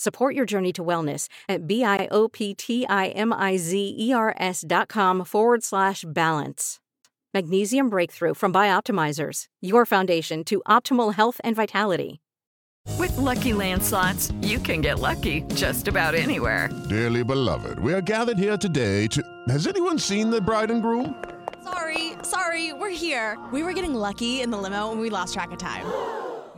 Support your journey to wellness at B-I-O-P-T-I-M-I-Z-E-R-S dot com forward slash balance. Magnesium Breakthrough from Bioptimizers, your foundation to optimal health and vitality. With Lucky Land slots, you can get lucky just about anywhere. Dearly beloved, we are gathered here today to... Has anyone seen the bride and groom? Sorry, sorry, we're here. We were getting lucky in the limo and we lost track of time.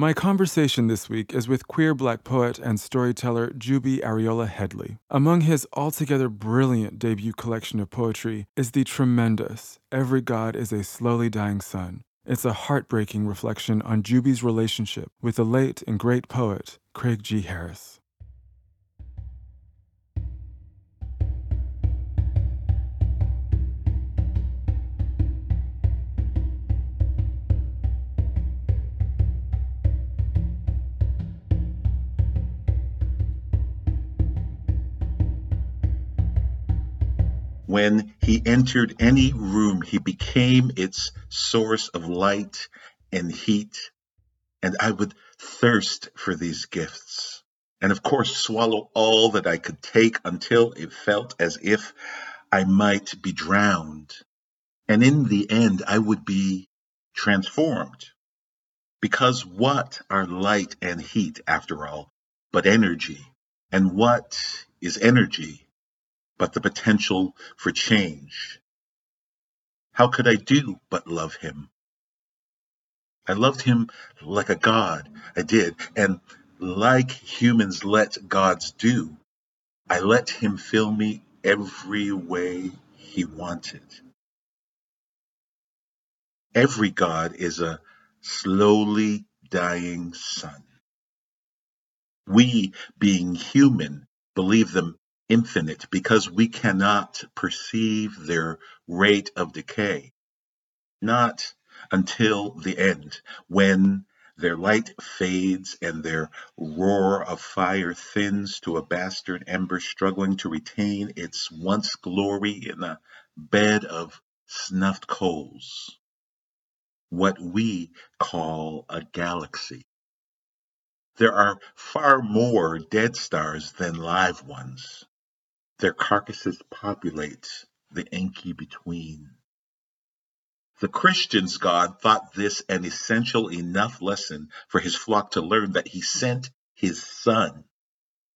My conversation this week is with queer black poet and storyteller Jubi Arriola Headley. Among his altogether brilliant debut collection of poetry is the tremendous Every God is a Slowly Dying Sun. It's a heartbreaking reflection on Jubi's relationship with the late and great poet Craig G. Harris. When he entered any room, he became its source of light and heat, and I would thirst for these gifts, and of course swallow all that I could take until it felt as if I might be drowned. And in the end, I would be transformed. Because what are light and heat, after all, but energy? And what is energy but the potential for change? How could I do but love him? I loved him like a god, I did, and like humans let gods do, I let him fill me every way he wanted. Every god is a slowly dying sun. We, being human, believe them infinite because we cannot perceive their rate of decay. Not until the end, when their light fades and their roar of fire thins to a bastard ember struggling to retain its once glory in a bed of snuffed coals. What we call a galaxy. There are far more dead stars than live ones. Their carcasses populate the inky between. The Christian's God thought this an essential enough lesson for his flock to learn that he sent his son,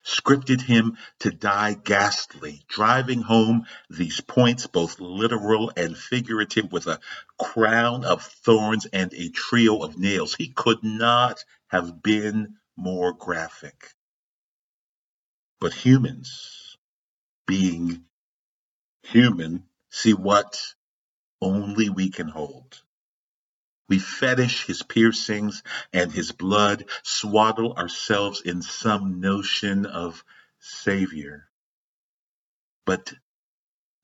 scripted him to die ghastly, driving home these points, both literal and figurative, with a crown of thorns and a trio of nails. He could not have been more graphic. But humans, being human, see what only we can hold. We fetish his piercings and his blood, swaddle ourselves in some notion of Savior. But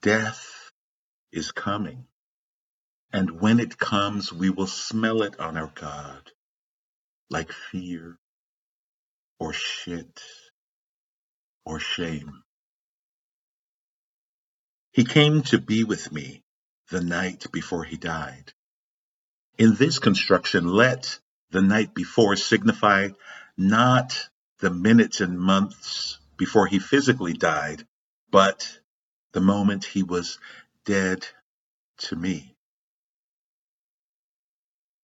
death is coming. And when it comes, we will smell it on our God like fear or shit or shame. He came to be with me the night before he died. In this construction, let the night before signify not the minutes and months before he physically died, but the moment he was dead to me.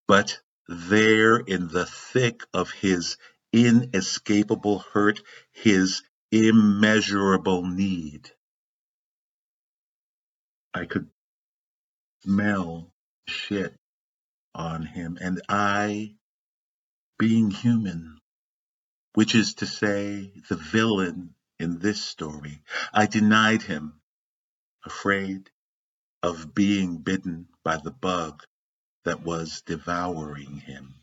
But there in the thick of his inescapable hurt, his immeasurable need, I could smell shit on him. And I, being human, which is to say, the villain in this story, I denied him, afraid of being bitten by the bug that was devouring him.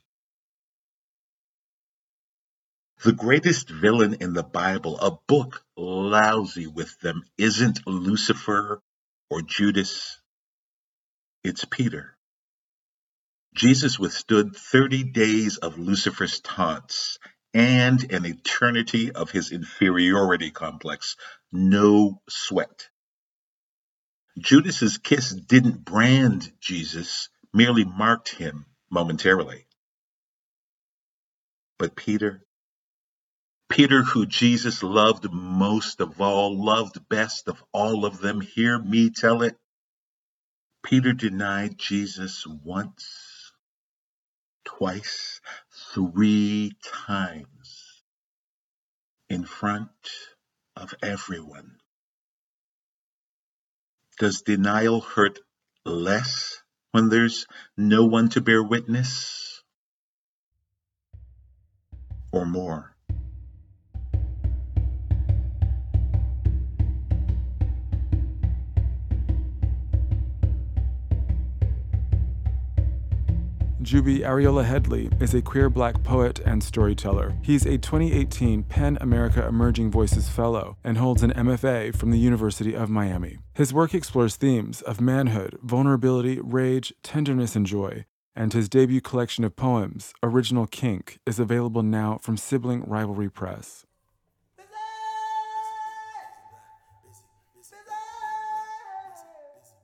The greatest villain in the Bible, a book lousy with them, isn't Lucifer or Judas, it's Peter. Jesus withstood 30 days of Lucifer's taunts and an eternity of his inferiority complex. No sweat. Judas's kiss didn't brand Jesus, merely marked him momentarily. But Peter, Peter, who Jesus loved most of all, loved best of all of them, hear me tell it. Peter denied Jesus once, twice, three times in front of everyone. Does denial hurt less when there's no one to bear witness? Or more? Jubi Arriola Headley is a queer black poet and storyteller. He's a 2018 PEN America Emerging Voices Fellow and holds an MFA from the University of Miami. His work explores themes of manhood, vulnerability, rage, tenderness, and joy. And his debut collection of poems, Original Kink, is available now from Sibling Rivalry Press.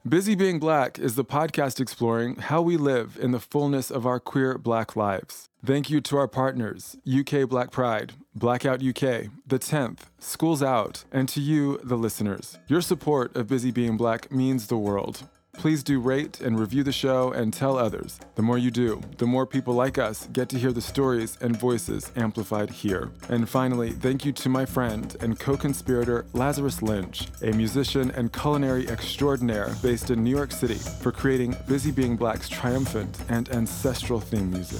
Busy Being Black is the podcast exploring how we live in the fullness of our queer black lives. Thank you to our partners, UK Black Pride, Blackout UK, The 10th, Schools Out, and to you, the listeners. Your support of Busy Being Black means the world. Please do rate and review the show and tell others. The more you do, the more people like us get to hear the stories and voices amplified here. And finally, thank you to my friend and co conspirator Lazarus Lynch, a musician and culinary extraordinaire based in New York City, for creating Busy Being Black's triumphant and ancestral theme music.